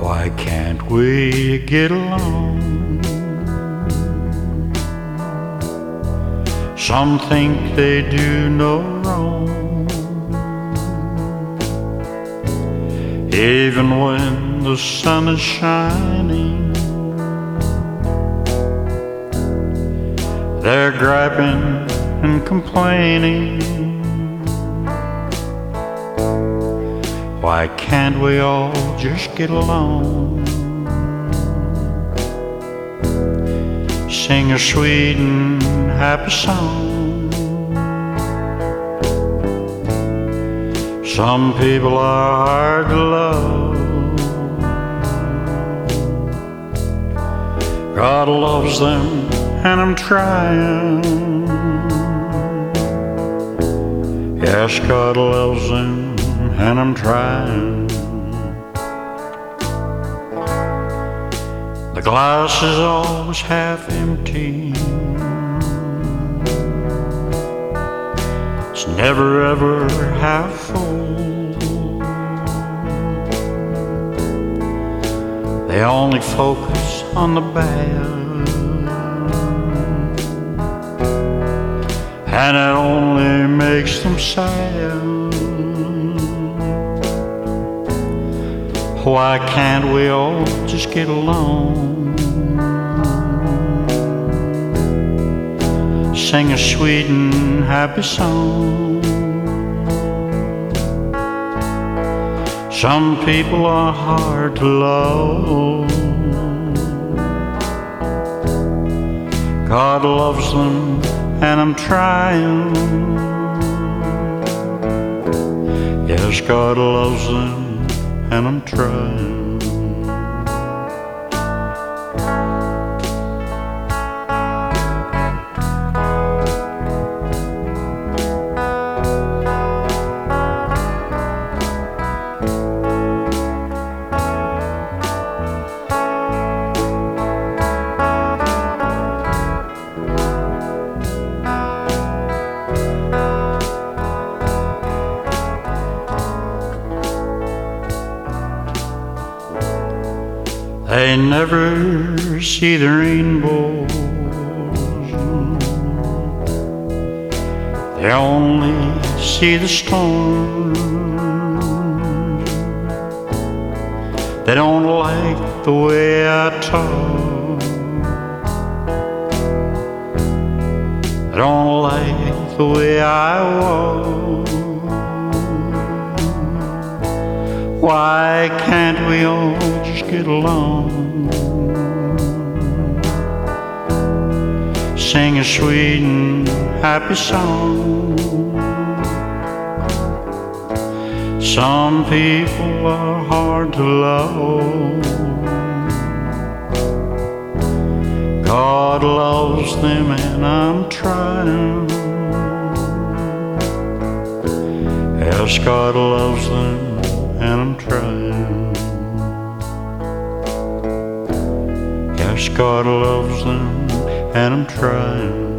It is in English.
Why can't we get along? Some think they do no wrong. Even when the sun is shining, they're griping and complaining. Why can't we all just get along? Sing a sweet and happy song. Some people are hard to love. God loves them, and I'm trying. Yes, God loves him, and I'm trying. The glass is always half empty. It's never ever half full. They only focus on the bad, and it only makes them sad. Why can't we all just get along? Sing a sweet and happy song. Some people are hard to love. God loves them, and I'm trying. Yes, God loves them, and I'm trying. They never see the rainbows. They only see the storm. They don't like the way I talk. They don't like the way I walk. Why can't we all just get along? Sing a sweet and happy song. Some people are hard to love. God loves them, and I'm trying. Yes, God loves them and I'm trying. Yes, God loves them, and I'm trying.